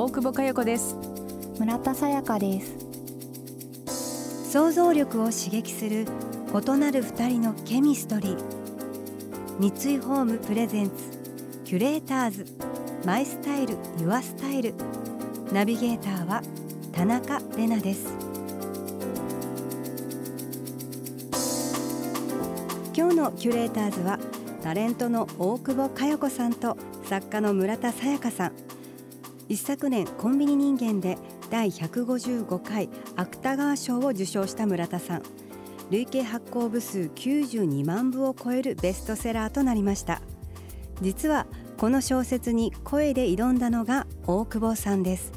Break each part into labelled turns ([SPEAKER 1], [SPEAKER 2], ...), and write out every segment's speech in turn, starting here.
[SPEAKER 1] 大久保佳代子です。
[SPEAKER 2] 村田沙耶香です。
[SPEAKER 3] 想像力を刺激する異なる二人のケミストリー。三井ホームプレゼンツキュレーターズ。マイスタイルユアスタイル。ナビゲーターは田中れなです。今日のキュレーターズはタレントの大久保佳代子さんと作家の村田沙耶香さん。一昨年コンビニ人間で第155回芥川賞を受賞した村田さん。累計発行部数92万部を超えるベストセラーとなりました。実はこの小説に声で挑んだのが大久保さんです。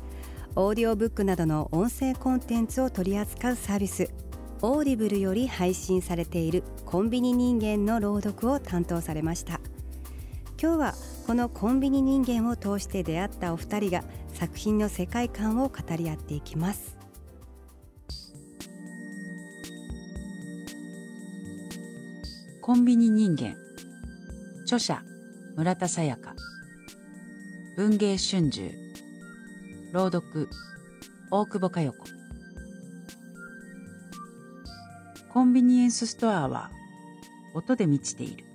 [SPEAKER 3] オーディオブックなどの音声コンテンツを取り扱うサービス。Audible より配信されているコンビニ人間の朗読を担当されました。今日はこのコンビニ人間を通して出会ったお二人が作品の世界観を語り合っていきます。
[SPEAKER 1] コンビニ人間。著者村田沙耶香。文芸春秋。朗読大久保佳代子。コンビニエンスストアは音で満ちている。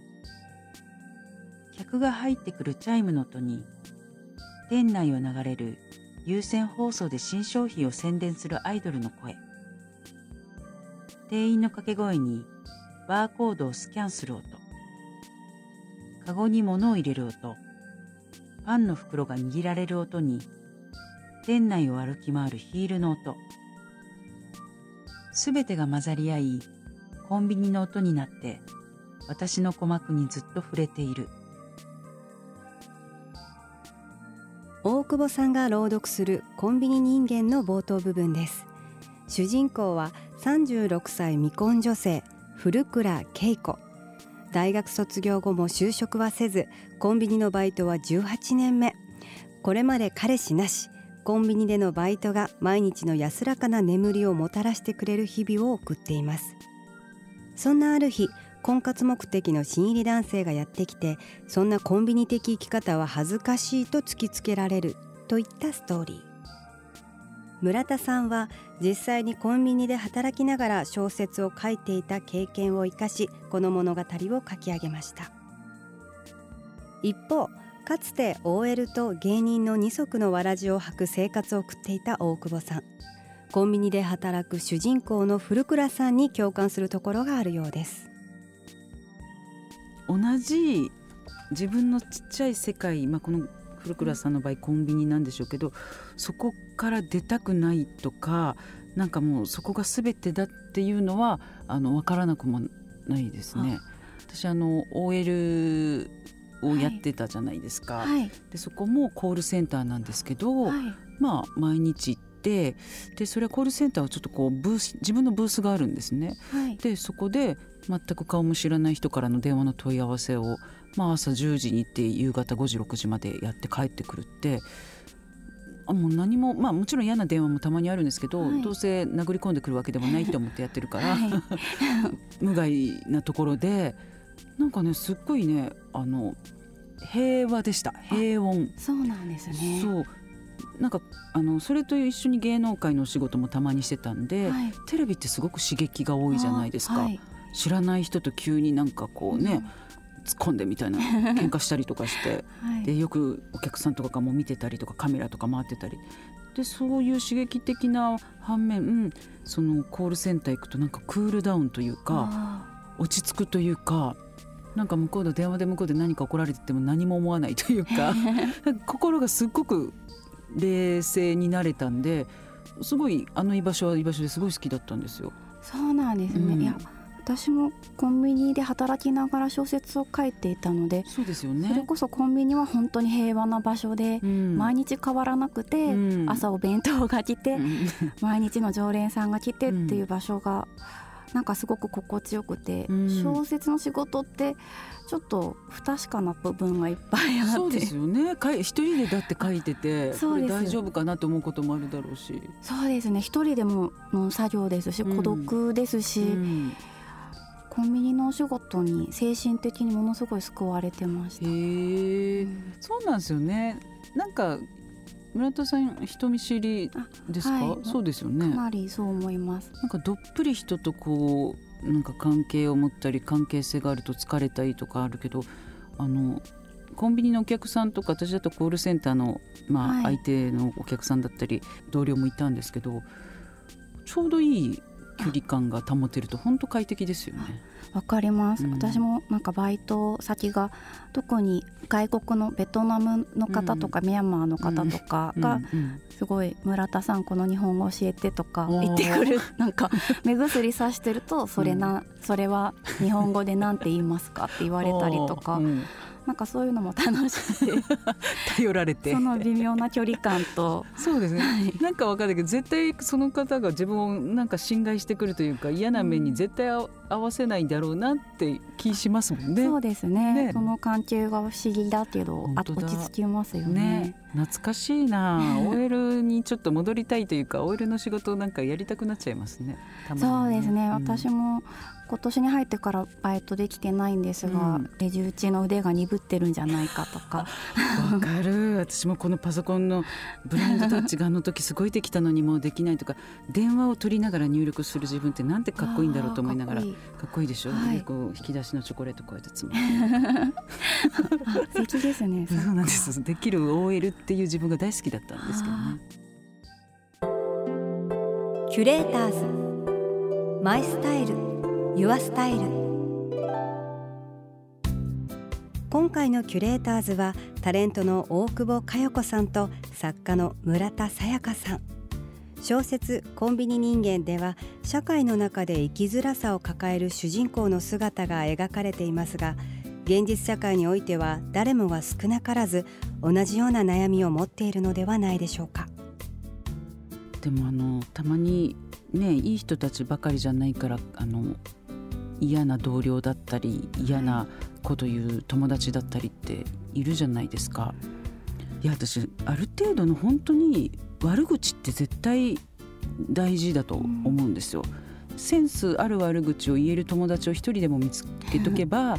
[SPEAKER 1] 客が入ってくるチャイムの音に店内を流れる有線放送で新商品を宣伝するアイドルの声。店員の掛け声にバーコードをスキャンする音。カゴに物を入れる音。パンの袋が握られる音に店内を歩き回るヒールの音。すべてが混ざり合いコンビニの音になって私の鼓膜にずっと触れている。
[SPEAKER 3] 大久保さんが朗読するコンビニ人間の冒頭部分です。主人公は36歳未婚女性古倉恵子。大学卒業後も就職はせずコンビニのバイトは18年目。これまで彼氏なしコンビニでのバイトが毎日の安らかな眠りをもたらしてくれる日々を送っています。そんなある日婚活目的の新入り男性がやってきてそんなコンビニ的生き方は恥ずかしいと突きつけられるといったストーリー。村田さんは実際にコンビニで働きながら小説を書いていた経験を生かしこの物語を書き上げました。一方かつて OL と芸人の二足のわらじを履く生活を送っていた大久保さん。コンビニで働く主人公の古倉さんに共感するところがあるようです。
[SPEAKER 4] 同じ自分のちっちゃい世界、まあ、この古倉さんの場合コンビニなんでしょうけどそこから出たくないとかなんかもうそこが全てだっていうのはあの分からなくもないですね。私あの OL をやってたじゃないですか、はい、でそこもコールセンターなんですけど、はい、まあ毎日てでそれはコールセンターはちょっとこうブース自分のブースがあるんですね。はい、でそこで全く顔も知らない人からの電話の問い合わせを、まあ、朝10時に行って夕方5時6時までやって帰ってくるってあもう何もまあもちろん嫌な電話もたまにあるんですけど、はい、どうせ殴り込んでくるわけでもないと思ってやってるから、はい、無害なところでなんかねすっごいねあの平和でした。平穏。
[SPEAKER 2] そうなんですね。
[SPEAKER 4] そうなんかあのそれと一緒に芸能界のお仕事もたまにしてたんで、はい、テレビってすごく刺激が多いじゃないですか、はい、知らない人と急になんかこうね、うん。突っ込んでみたいな 喧嘩したりとかして、はい、でよくお客さんとかがも見てたりとかカメラとか回ってたり。でそういう刺激的な反面そのコールセンター行くとなんかクールダウンというか落ち着くというかなんか向こうの電話で向こうで何か怒られてても何も思わないというか 心がすっごく冷静になれたんですごいあの居場所は居場所ですごい好きだったんですよ。
[SPEAKER 2] そうなんですね、うん、いや私もコンビニで働きながら小説を書いていたので
[SPEAKER 4] そうですよ
[SPEAKER 2] それ
[SPEAKER 4] ね。
[SPEAKER 2] こそコンビニは本当に平和な場所で、
[SPEAKER 4] うん。
[SPEAKER 2] 毎日変わらなくて、
[SPEAKER 4] うん。
[SPEAKER 2] 朝お弁当が来て、
[SPEAKER 4] うん。
[SPEAKER 2] 毎日の常連さんが来てっていう場所が、なんかすごく心地よくて、
[SPEAKER 4] うん
[SPEAKER 2] 小説の仕事ってちょっと不確かな部分がいっぱいあって
[SPEAKER 4] そうですよね。かい一人でだって書いてて、
[SPEAKER 2] そうです
[SPEAKER 4] 大丈夫かなと思うこともあるだろうし。
[SPEAKER 2] そうですね一人でもの作業ですし
[SPEAKER 4] うん
[SPEAKER 2] 孤独ですし、
[SPEAKER 4] うん
[SPEAKER 2] コンビニのお仕事に精神的にものすごい救われてました。
[SPEAKER 4] そうなんですよね。なんか村田さん人見知りですか？
[SPEAKER 2] はい
[SPEAKER 4] そうですよ
[SPEAKER 2] か
[SPEAKER 4] ね。
[SPEAKER 2] なりそう思います。
[SPEAKER 4] なんかどっぷり人とこうなんか関係を持ったり関係性があると疲れたりとかあるけどあのコンビニのお客さんとか私だとコールセンターの、まあ
[SPEAKER 2] はい
[SPEAKER 4] 相手のお客さんだったり同僚もいたんですけどちょうどいい距離感が保てると本当快適ですよね。
[SPEAKER 2] わかります、
[SPEAKER 4] うん。
[SPEAKER 2] 私もなんかバイト先が特に外国のベトナムの方とか、ミャンマーの方とかがすごい「村田さんこの日本語教えて」とか言ってくる。なんか目薬さしてると「それな、それは日本語で何て言いますか?」って言われたりとか、
[SPEAKER 4] うん
[SPEAKER 2] なんかそういうのも楽しくて
[SPEAKER 4] 頼られて。
[SPEAKER 2] その微妙な距離感と。
[SPEAKER 4] そうですね、なんかわかんないけど絶対その方が自分をなんか侵害してくるというか嫌な目に絶対あ合わせないんだろうなって気しますもんね。
[SPEAKER 2] そうですね。
[SPEAKER 4] ね。
[SPEAKER 2] その関係が不思議だけどあ
[SPEAKER 4] 本当だ。
[SPEAKER 2] 落ち着きますよ
[SPEAKER 4] ね。
[SPEAKER 2] ね。
[SPEAKER 4] 懐かしいな。OL にちょっと戻りたいというか OL の仕事なんかやりたくなっちゃいますね。たまに
[SPEAKER 2] そうですね、
[SPEAKER 4] ん。
[SPEAKER 2] 私も今年に入ってからバイトできてないんですが、
[SPEAKER 4] うん。
[SPEAKER 2] レジ打ちの腕が鈍ってるんじゃないかとか。
[SPEAKER 4] わかる。私もこのパソコンのブラインドタッチがあの時すごいできたのにもうできないとか電話を取りながら入力する自分ってなんてかっこいいんだろうと思いながらか
[SPEAKER 2] か
[SPEAKER 4] っこいいでしょ、
[SPEAKER 2] はい。
[SPEAKER 4] でこう引き出しのチョコレートこうやってつまんで
[SPEAKER 2] あ素敵ですね。
[SPEAKER 4] そうなんです。できる OL っていう自分が大好きだったんですけどね。
[SPEAKER 3] キュレーターズ。マイスタイル。ユアスタイル。今回のキュレーターズはタレントの大久保佳代子さんと作家の村田沙耶香さん小説コンビニ人間では社会の中で生きづらさを抱える主人公の姿が描かれていますが現実社会においては誰もが少なからず同じような悩みを持っているのではないでしょうか
[SPEAKER 4] でもあのたまにねいい人たちばかりじゃないからあの嫌な同僚だったり嫌なこと言う友達だったりっているじゃないですか。いや私ある程度の本当に悪口って絶対大事だと思うんですよ。センスある悪口を言える友達を一人でも見つけとけば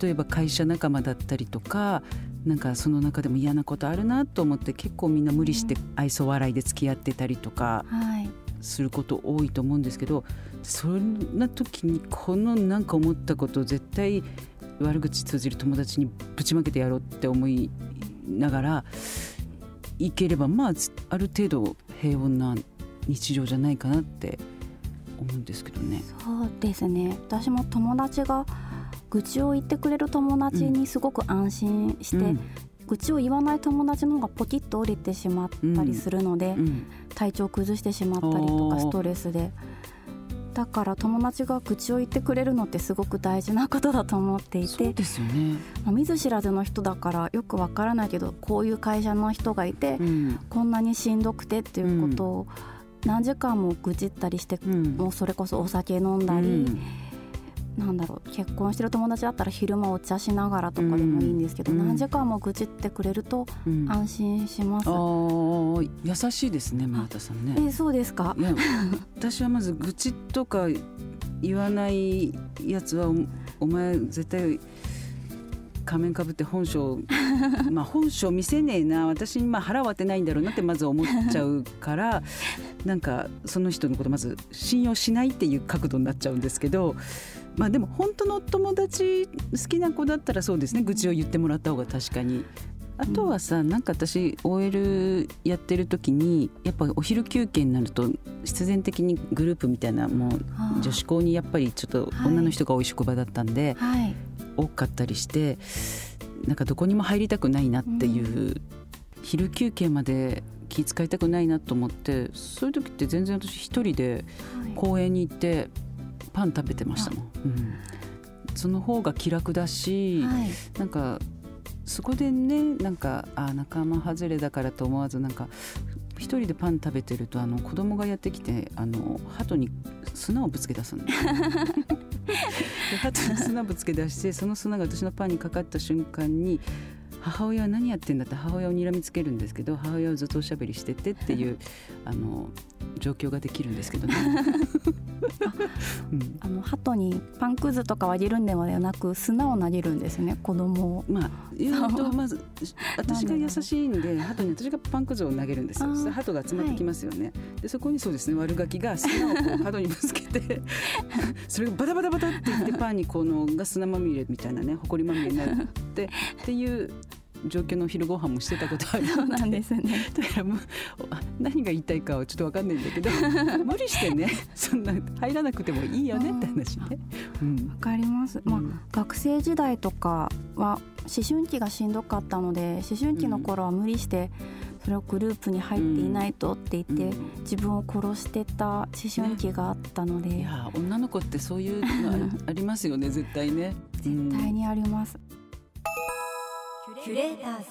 [SPEAKER 4] 例えば会社仲間だったりとかなんかその中でも嫌なことあるなと思って結構みんな無理して愛想笑いで付き合ってたりとか
[SPEAKER 2] はい
[SPEAKER 4] すること多いと思うんですけどそんな時にこのなんか思ったことを絶対悪口通じる友達にぶちまけてやろうって思いながらいければまあある程度平穏な日常じゃないかなって思うんですけどね。
[SPEAKER 2] そうですね。私も友達が愚痴を言ってくれる友達にすごく安心して、
[SPEAKER 4] うん。
[SPEAKER 2] 愚痴を言わない友達の方がポキッと折れてしまったりするので、
[SPEAKER 4] うん。
[SPEAKER 2] 体調崩してしまったりとかストレスでだから友達が愚痴を言ってくれるのってすごく大事なことだと思ってい
[SPEAKER 4] そう
[SPEAKER 2] て
[SPEAKER 4] ですよね。
[SPEAKER 2] まあ見ず知らずの人だからよくわからないけどこういう会社の人がいて、
[SPEAKER 4] うん。
[SPEAKER 2] こんなにしんどくてっていうことを何時間も愚痴ったりして、
[SPEAKER 4] うん。
[SPEAKER 2] もうそれこそお酒飲んだり、
[SPEAKER 4] うん
[SPEAKER 2] なんだろう結婚してる友達だったら昼間お茶しながらとかでもいいんですけど、
[SPEAKER 4] うん
[SPEAKER 2] 何時間も愚痴ってくれると
[SPEAKER 4] うん
[SPEAKER 2] 安心します。
[SPEAKER 4] あー優しいですね村田さんね。
[SPEAKER 2] えそうですか？
[SPEAKER 4] 私はまず愚痴とか言わないやつはおお前絶対仮面かぶって本性まあ本性見せねえな 私にまあ腹割ってないんだろうなってまず思っちゃうからなんかその人のことまず信用しないっていう角度になっちゃうんですけどまあでも本当の友達好きな子だったらそうですね。愚痴を言ってもらった方が確かに。あとはさ、なんか私 OL やってる時にやっぱお昼休憩になると必然的にグループみたいなもう女子校にやっぱりちょっと
[SPEAKER 2] はい
[SPEAKER 4] 女の人が多い職場だったんで、
[SPEAKER 2] はい。
[SPEAKER 4] 多かったりしてなんかどこにも入りたくないなっていう、昼休憩まで気遣いたくないなと思ってそういう時って全然私一人で公園に行ってパン食べてましたもん、うん、その方が気楽だし、
[SPEAKER 2] はい。
[SPEAKER 4] なんかそこでねなんかあ仲間外れだからと思わずなんか一人でパン食べてるとあの子供がやってきてあの鳩に砂をぶつけ出すんですよ。で鳩に砂ぶつけ出してその砂が私のパンにかかった瞬間に母親は何やってんだって母親を睨みつけるんですけど母親はずっとおしゃべりしててっていうあの状況ができるんですけどね。うん。
[SPEAKER 2] あの鳩にパンくずとかをあげるんではなく砂を投げるんですね子供を。
[SPEAKER 4] まあ言う。とまず私が優しいんで鳩に私がパンくずを投げるんですよ。鳩が集まってきますよね、でそこにそうですね悪ガキが砂をこう鳩にぶつけて それがバタバタバタっていってパンにこのが砂まみれみたいなねほこりまみれになってっていう状況のお昼ご飯もしてたことある。
[SPEAKER 2] そうなんですね。
[SPEAKER 4] だからもうあ何が言いたいかはちょっと分かんないんだけど 無理してねそんな入らなくてもいいよねって話ね。うん。
[SPEAKER 2] わかります、まあ
[SPEAKER 4] うん。
[SPEAKER 2] 学生時代とかは思春期がしんどかったので思春期の頃は無理してそれをグループに入っていないとって言って、
[SPEAKER 4] うん。
[SPEAKER 2] 自分を殺してた思春期があったので、
[SPEAKER 4] いや女の子ってそういうのあり ありますよね絶対ね。
[SPEAKER 2] 絶対にあります、
[SPEAKER 3] キュレーターズ。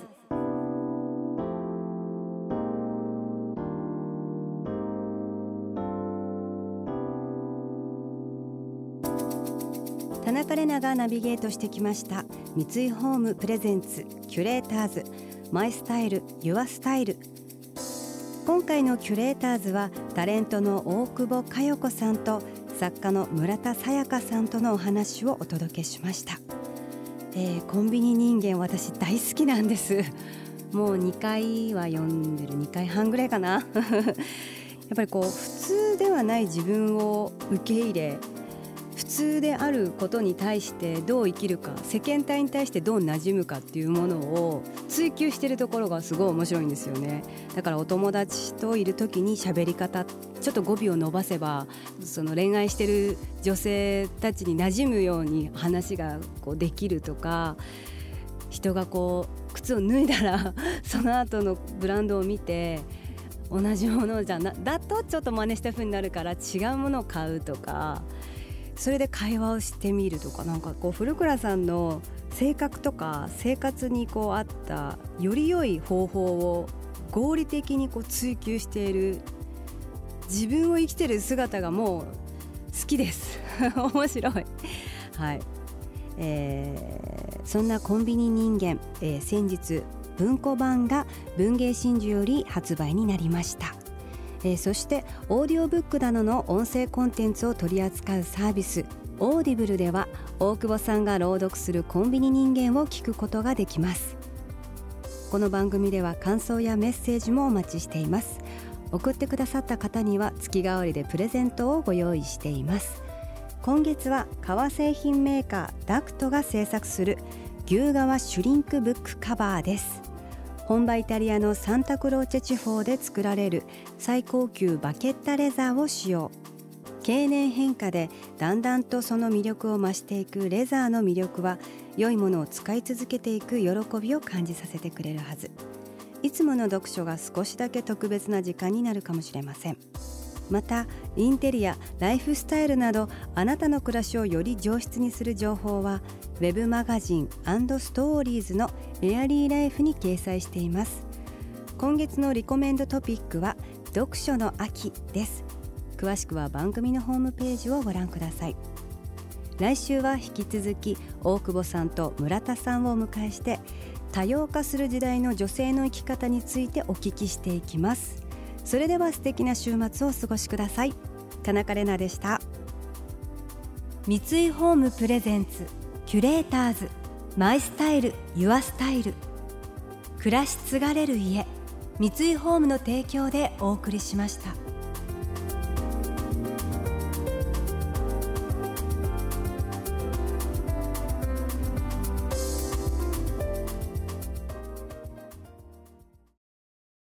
[SPEAKER 3] 田中れながナビゲートしてきました。三井ホームプレゼンツキュレーターズ。マイスタイルユアスタイル。今回のキュレーターズはタレントの大久保佳代子さんと作家の村田沙耶香さんとのお話をお届けしました。えーコンビニ人間私大好きなんです。もう2回は読んでる。2回半ぐらいかな。やっぱりこう普通ではない自分を受け入れ普通であることに対してどう生きるか世間体に対してどう馴染むかっていうものを追求してるところがすごい面白いんですよね。だからお友達といる時に喋り方ちょっと語尾を伸ばせばその恋愛してる女性たちに馴染むように話がこうできるとか人がこう靴を脱いだら その後のブランドを見て同じものじゃなだとちょっと真似した風になるから違うものを買うとかそれで会話をしてみるとかなんかこう古倉さんの性格とか生活にこうあったより良い方法を合理的にこう追求している自分を生きてる姿がもう好きです。面白い。はい、えーそんなコンビニ人間、えー先日文庫版が文芸真珠より発売になりました、えーそしてオーディオブックなどの音声コンテンツを取り扱うサービス Audible では大久保さんが朗読するコンビニ人間を聞くことができます。この番組では感想やメッセージもお待ちしています。送ってくださった方には月替わりでプレゼントをご用意しています。今月は革製品メーカーダクトが制作する牛革シュリンクブックカバーです。本場イタリアのサンタクローチェ地方で作られる最高級バケッタレザーを使用。経年変化でだんだんとその魅力を増していくレザーの魅力は良いものを使い続けていく喜びを感じさせてくれるはず。いつもの読書が少しだけ特別な時間になるかもしれません。またインテリアライフスタイルなどあなたの暮らしをより上質にする情報はウェブマガジンストーリーズのエアリーライフに掲載しています。今月のリコメンドトピックは読書の秋です。詳しくは番組のホームページをご覧ください。来週は引き続き大久保さんと村田さんをお迎えして多様化する時代の女性の生き方についてお聞きしていきます。それでは素敵な週末をお過ごしください。田中れなでした。三井ホームプレゼンツキュレーターズマイスタイルユアスタイル。暮らし継がれる家三井ホームの提供でお送りしました。